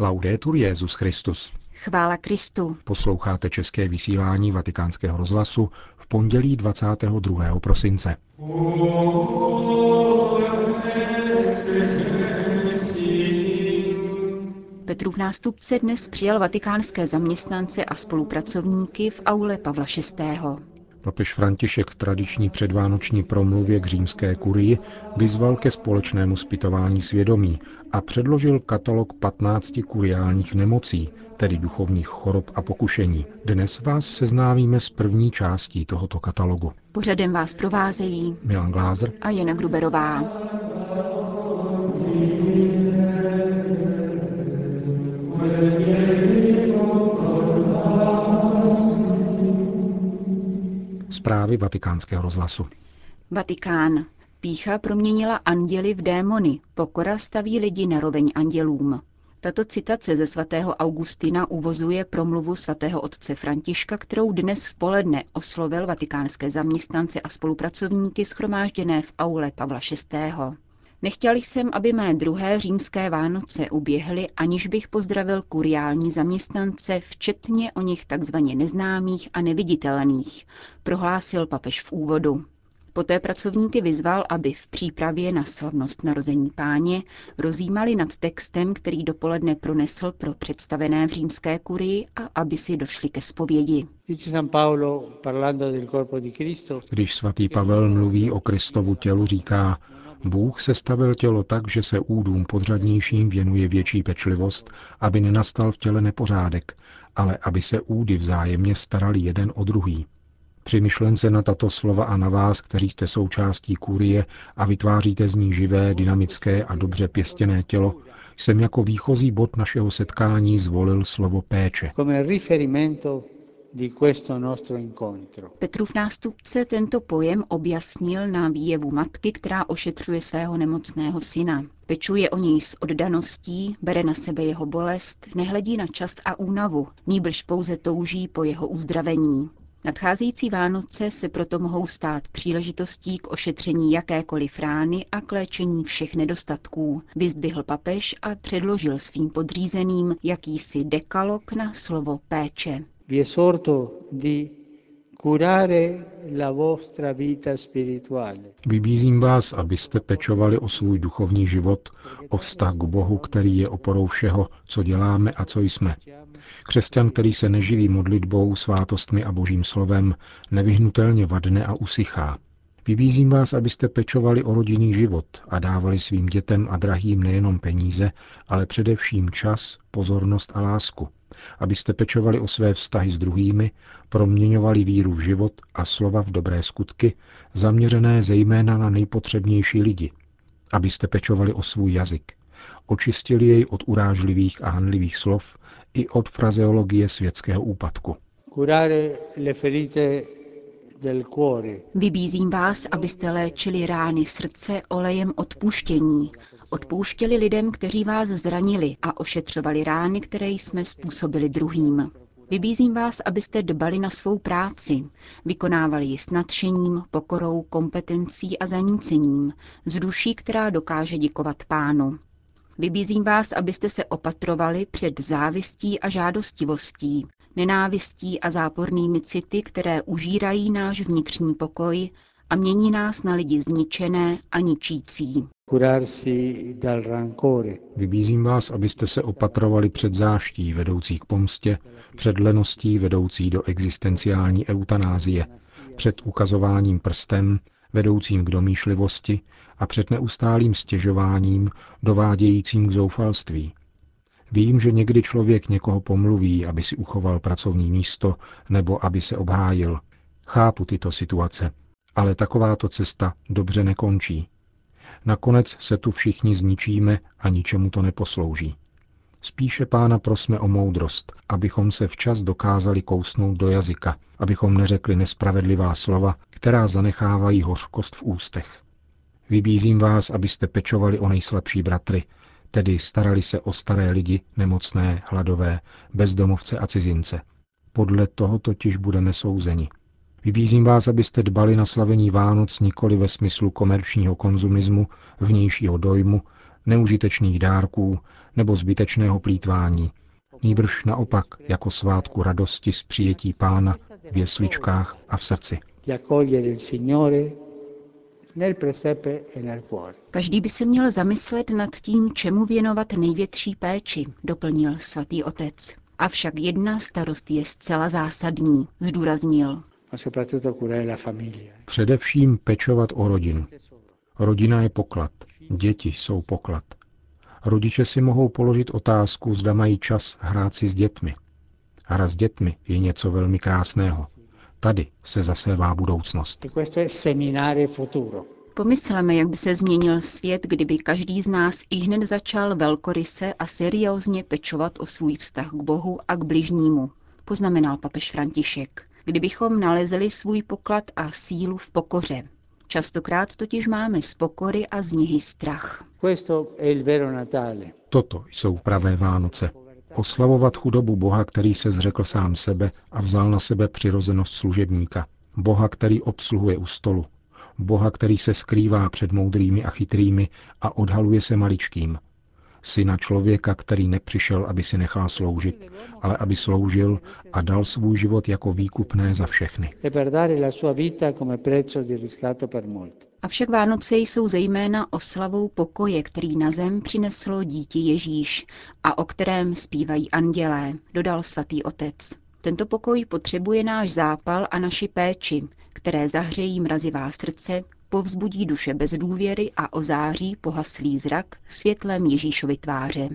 Laudetur Jezus Christus. Chvála Kristu. Posloucháte české vysílání Vatikánského rozhlasu v pondělí 22. prosince. Petrův nástupce dnes přijal vatikánské zaměstnance a spolupracovníky v aule Pavla VI. Papež František v tradiční předvánoční promluvě k římské kurii vyzval ke společnému zpytování svědomí a předložil katalog 15 kuriálních nemocí, tedy duchovních chorob a pokušení. Dnes vás seznámíme s první částí tohoto katalogu. Pořadem vás provázejí Milan Glázer a Jana Gruberová. Zprávy vatikánského rozhlasu. Vatikán. Pícha proměnila anděly v démony, pokora staví lidi na roveň andělům. Tato citace ze svatého Augustina uvozuje promluvu svatého otce Františka, kterou dnes v poledne oslovil vatikánské zaměstnance a spolupracovníky schromážděné v aule Pavla VI. Nechtěl jsem, aby mé druhé římské Vánoce uběhly, aniž bych pozdravil kuriální zaměstnance, včetně o nich takzvaně neznámých a neviditelných, prohlásil papež v úvodu. Poté pracovníky vyzval, aby v přípravě na slavnost narození páně rozjímali nad textem, který dopoledne pronesl pro představené v římské kurii a aby si došli ke zpovědi. Když svatý Pavel mluví o Kristovu tělu, říká, Bůh sestavil tělo tak, že se údům podřadnějším věnuje větší pečlivost, aby nenastal v těle nepořádek, ale aby se údy vzájemně starali jeden o druhý. Při myšlence na tato slova a na vás, kteří jste součástí kurie a vytváříte z ní živé, dynamické a dobře pěstěné tělo, jsem jako výchozí bod našeho setkání zvolil slovo péče. Petrův nástupce tento pojem objasnil na výjevu matky, která ošetřuje svého nemocného syna. Pečuje o něj s oddaností, bere na sebe jeho bolest, nehledí na čas a únavu, níbrž pouze touží po jeho uzdravení. Nadcházející Vánoce se proto mohou stát příležitostí k ošetření jakékoliv rány a k léčení všech nedostatků, vyzdvihl papež a předložil svým podřízeným jakýsi dekalog na slovo péče. Vybízím vás, abyste pečovali o svůj duchovní život, o vztah k Bohu, který je oporou všeho, co děláme a co jsme. Křesťan, který se neživí modlitbou, svátostmi a božím slovem, nevyhnutelně vadne a usychá. Vybízím vás, abyste pečovali o rodinný život a dávali svým dětem a drahým nejenom peníze, ale především čas, pozornost a lásku. Abyste pečovali o své vztahy s druhými, proměňovali víru v život a slova v dobré skutky, zaměřené zejména na nejpotřebnější lidi. Abyste pečovali o svůj jazyk. Očistili jej od urážlivých a hanlivých slov i od frazeologie světského úpadku. Vybízím vás, abyste léčili rány srdce olejem odpuštění, odpouštěli lidem, kteří vás zranili a ošetřovali rány, které jsme způsobili druhým. Vybízím vás, abyste dbali na svou práci, vykonávali ji s nadšením, pokorou, kompetencí a zanícením, z duší, která dokáže děkovat pánu. Vybízím vás, abyste se opatrovali před závistí a žádostivostí, nenávistí a zápornými city, které užírají náš vnitřní pokoj a mění nás na lidi zničené a ničící. Vybízím vás, abyste se opatrovali před záští vedoucí k pomstě, před leností vedoucí do existenciální eutanázie, před ukazováním prstem, vedoucím k domýšlivosti a před neustálým stěžováním, dovádějícím k zoufalství. Vím, že někdy člověk někoho pomluví, aby si uchoval pracovní místo nebo aby se obhájil. Chápu tyto situace, ale takováto cesta dobře nekončí. Nakonec se tu všichni zničíme a ničemu to neposlouží. Spíše pána prosme o moudrost, abychom se včas dokázali kousnout do jazyka, abychom neřekli nespravedlivá slova, která zanechávají hořkost v ústech. Vybízím vás, abyste pečovali o nejslabší bratry, tedy starali se o staré lidi, nemocné, hladové, bezdomovce a cizince. Podle toho totiž budeme souzeni. Vybízím vás, abyste dbali na slavení Vánoc nikoli ve smyslu komerčního konzumismu, vnějšího dojmu neužitečných dárků nebo zbytečného plítvání, nýbrž naopak jako svátku radosti z přijetí pána v jesličkách a v srdci. Každý by se měl zamyslet nad tím, čemu věnovat největší péči, doplnil svatý otec. Avšak jedna starost je zcela zásadní, zdůraznil. Především pečovat o rodinu. Rodina je poklad, děti jsou poklad. Rodiče si mohou položit otázku, zda mají čas hrát si s dětmi. Hra s dětmi je něco velmi krásného. Tady se zasévá budoucnost. Pomysleme, jak by se změnil svět, kdyby každý z nás i hned začal velkoryse a seriózně pečovat o svůj vztah k Bohu a k bližnímu, poznamenal papež František. Kdybychom nalezli svůj poklad a sílu v pokoře. Častokrát totiž máme z pokory a z něhy strach. Toto jsou pravé Vánoce. Oslavovat chudobu Boha, který se zřekl sám sebe a vzal na sebe přirozenost služebníka. Boha, který obsluhuje u stolu. Boha, který se skrývá před moudrými a chytrými a odhaluje se maličkým. Syna člověka, který nepřišel, aby si nechal sloužit, ale aby sloužil a dal svůj život jako výkupné za všechny. Avšak Vánoce jsou zejména oslavou pokoje, který na zem přineslo dítě Ježíš a o kterém zpívají andělé, dodal svatý otec. Tento pokoj potřebuje náš zápal a naši péči, které zahřejí mrazivá srdce, povzbudí duše bez důvěry a ozáří pohaslý zrak světlem Ježíšovy tváře.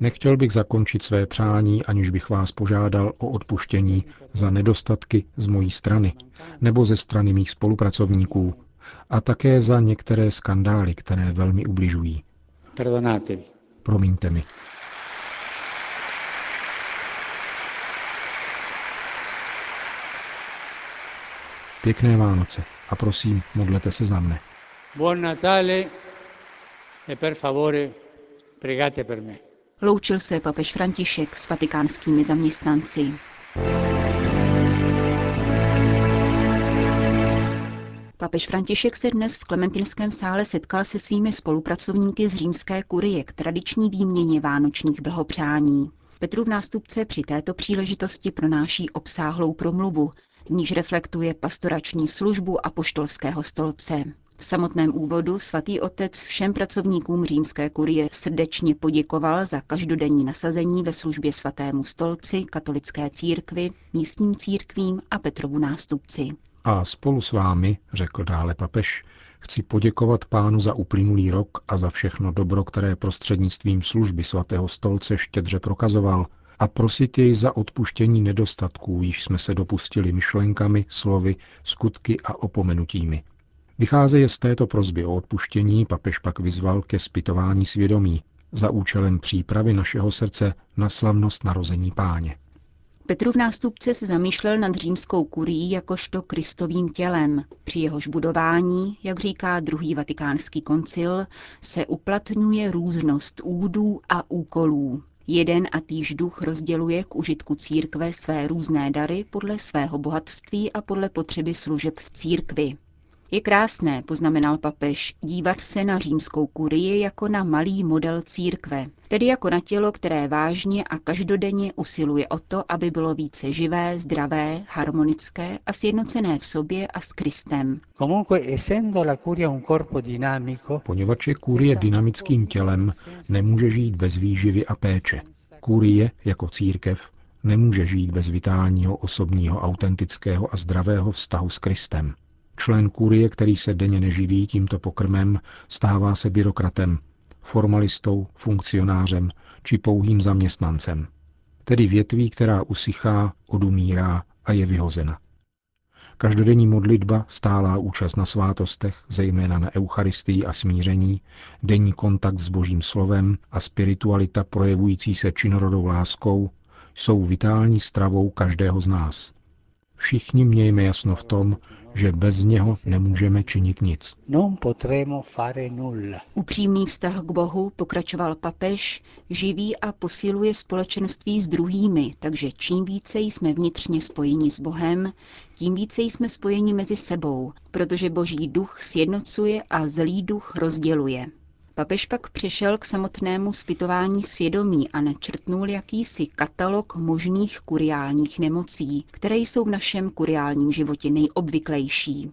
Nechtěl bych zakončit své přání, aniž bych vás požádal o odpuštění za nedostatky z mojí strany nebo ze strany mých spolupracovníků a také za některé skandály, které velmi ubližují. Promiňte mi. Pěkné Vánoce a prosím, modlete se za mne. Buon Natale e per favore pregate per me. Loučil se papež František s vatikánskými zaměstnanci. Papež František se dnes v Klementinském sále setkal se svými spolupracovníky z římské kurie k tradiční výměně vánočních blahopřání. Petrův nástupce při této příležitosti pronáší obsáhlou promluvu, v níž reflektuje pastorační službu a poštolského stolce. V samotném úvodu svatý otec všem pracovníkům římské kurie srdečně poděkoval za každodenní nasazení ve službě svatému stolci, katolické církvi, místním církvím a Petrovu nástupci. A spolu s vámi, řekl dále papež, chci poděkovat pánu za uplynulý rok a za všechno dobro, které prostřednictvím služby svatého stolce štědře prokazoval a prosit jej za odpuštění nedostatků, již jsme se dopustili myšlenkami, slovy, skutky a opomenutími. Vycházeje z této prozby o odpuštění papež pak vyzval ke zpytování svědomí za účelem přípravy našeho srdce na slavnost narození páně. Petrův nástupce se zamýšlel nad římskou kurií jakožto kristovým tělem. Při jehož budování, jak říká druhý vatikánský koncil, se uplatňuje různost údů a úkolů. Jeden a týž duch rozděluje k užitku církve své různé dary podle svého bohatství a podle potřeby služeb v církvi. Je krásné, poznamenal papež, dívat se na římskou kurii jako na malý model církve, tedy jako na tělo, které vážně a každodenně usiluje o to, aby bylo více živé, zdravé, harmonické a sjednocené v sobě a s Kristem. Poněvadž je kurie dynamickým tělem, nemůže žít bez výživy a péče. Kurie, jako církev, nemůže žít bez vitálního, osobního, autentického a zdravého vztahu s Kristem. Člen kurie, který se denně neživí tímto pokrmem, stává se byrokratem, formalistou, funkcionářem či pouhým zaměstnancem. Tedy větví, která usychá, odumírá a je vyhozena. Každodenní modlitba, stálá účast na svátostech, zejména na Eucharistii a smíření, denní kontakt s Božím slovem a spiritualita projevující se činorodou láskou jsou vitální stravou každého z nás. Všichni mějme jasno v tom, že bez něho nemůžeme činit nic. Upřímný vztah k Bohu, pokračoval papež, živí a posiluje společenství s druhými, takže čím více jsme vnitřně spojeni s Bohem, tím více jsme spojeni mezi sebou, protože Boží duch sjednocuje a zlý duch rozděluje. Papež pak přešel k samotnému zpytování svědomí a načrtnul jakýsi katalog možných kuriálních nemocí, které jsou v našem kuriálním životě nejobvyklejší.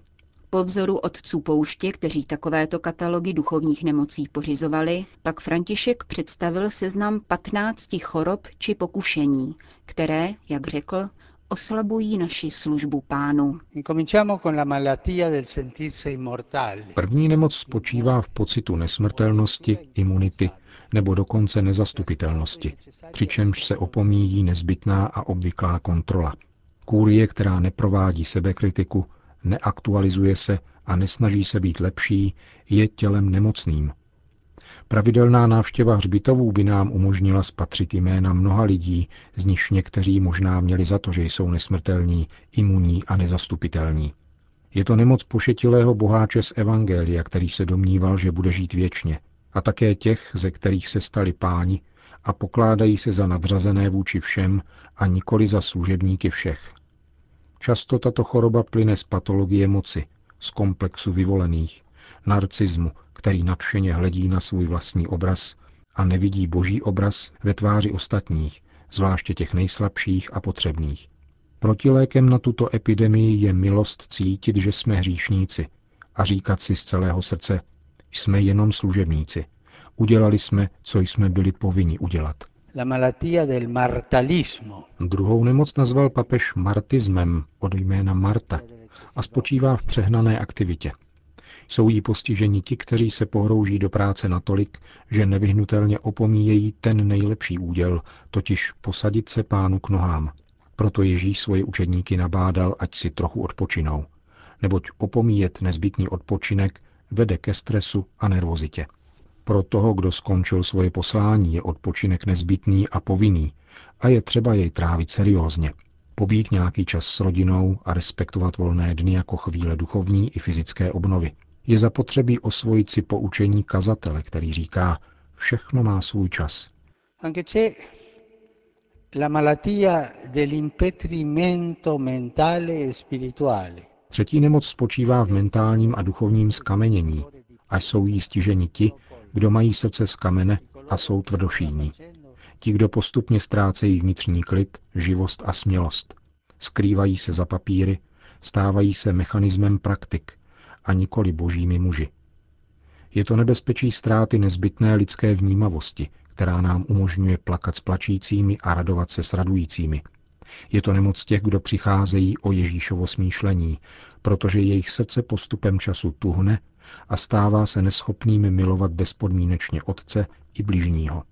Po vzoru otců pouště, kteří takovéto katalogy duchovních nemocí pořizovali, pak František představil seznam 15 chorob či pokušení, které, jak řekl, oslabují naši službu pánu. První nemoc spočívá v pocitu nesmrtelnosti, imunity nebo dokonce nezastupitelnosti, přičemž se opomíjí nezbytná a obvyklá kontrola. Kůrie, která neprovádí sebekritiku, neaktualizuje se a nesnaží se být lepší, je tělem nemocným, Pravidelná návštěva hřbitovů by nám umožnila spatřit jména mnoha lidí, z nichž někteří možná měli za to, že jsou nesmrtelní, imunní a nezastupitelní. Je to nemoc pošetilého boháče z Evangelia, který se domníval, že bude žít věčně, a také těch, ze kterých se stali páni a pokládají se za nadřazené vůči všem a nikoli za služebníky všech. Často tato choroba plyne z patologie moci, z komplexu vyvolených, narcismu, který nadšeně hledí na svůj vlastní obraz a nevidí boží obraz ve tváři ostatních, zvláště těch nejslabších a potřebných. Protilékem na tuto epidemii je milost cítit, že jsme hříšníci a říkat si z celého srdce, jsme jenom služebníci. Udělali jsme, co jsme byli povinni udělat. La malattia del martalismo. Druhou nemoc nazval papež martismem od jména Marta a spočívá v přehnané aktivitě – jsou jí postiženi ti, kteří se pohrouží do práce natolik, že nevyhnutelně opomíjejí ten nejlepší úděl, totiž posadit se pánu k nohám. Proto Ježíš svoje učedníky nabádal, ať si trochu odpočinou. Neboť opomíjet nezbytný odpočinek vede ke stresu a nervozitě. Pro toho, kdo skončil svoje poslání, je odpočinek nezbytný a povinný a je třeba jej trávit seriózně. Pobít nějaký čas s rodinou a respektovat volné dny jako chvíle duchovní i fyzické obnovy je zapotřebí osvojit si poučení kazatele, který říká, všechno má svůj čas. Třetí nemoc spočívá v mentálním a duchovním skamenění a jsou jí stiženi ti, kdo mají srdce z kamene a jsou tvrdošíní. Ti, kdo postupně ztrácejí vnitřní klid, živost a smělost. Skrývají se za papíry, stávají se mechanismem praktik, a nikoli božími muži. Je to nebezpečí ztráty nezbytné lidské vnímavosti, která nám umožňuje plakat s plačícími a radovat se s radujícími. Je to nemoc těch, kdo přicházejí o Ježíšovo smýšlení, protože jejich srdce postupem času tuhne a stává se neschopnými milovat bezpodmínečně Otce i bližního.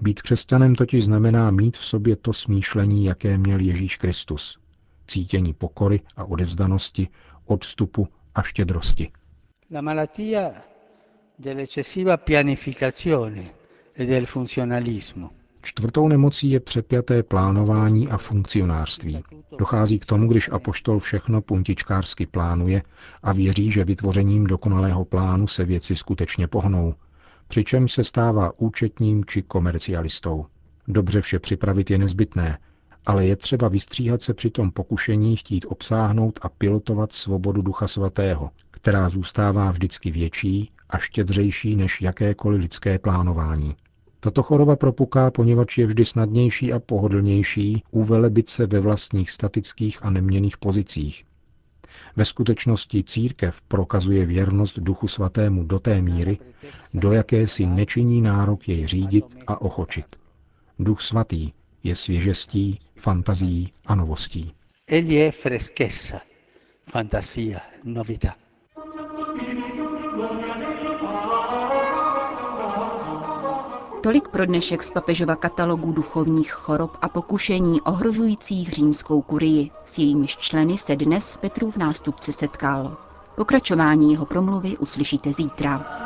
Být křesťanem totiž znamená mít v sobě to smýšlení, jaké měl Ježíš Kristus. Cítění pokory a odevzdanosti, odstupu a štědrosti. La malattia dell'eccessiva pianificazione e del funzionalismo. Čtvrtou nemocí je přepjaté plánování a funkcionářství. Dochází k tomu, když apoštol všechno puntičkářsky plánuje a věří, že vytvořením dokonalého plánu se věci skutečně pohnou, přičemž se stává účetním či komercialistou. Dobře vše připravit je nezbytné, ale je třeba vystříhat se při tom pokušení chtít obsáhnout a pilotovat svobodu Ducha Svatého, která zůstává vždycky větší a štědřejší než jakékoliv lidské plánování. Tato choroba propuká, poněvadž je vždy snadnější a pohodlnější uvelebit se ve vlastních statických a neměných pozicích. Ve skutečnosti církev prokazuje věrnost Duchu Svatému do té míry, do jaké si nečiní nárok jej řídit a ochočit. Duch Svatý je svěžestí, fantazií a novostí. Egli je freschezza, fantasia, novità. Tolik pro dnešek z papežova katalogu duchovních chorob a pokušení ohrožujících římskou kurii. S jejímiž členy se dnes Petrův nástupce setkal. Pokračování jeho promluvy uslyšíte zítra.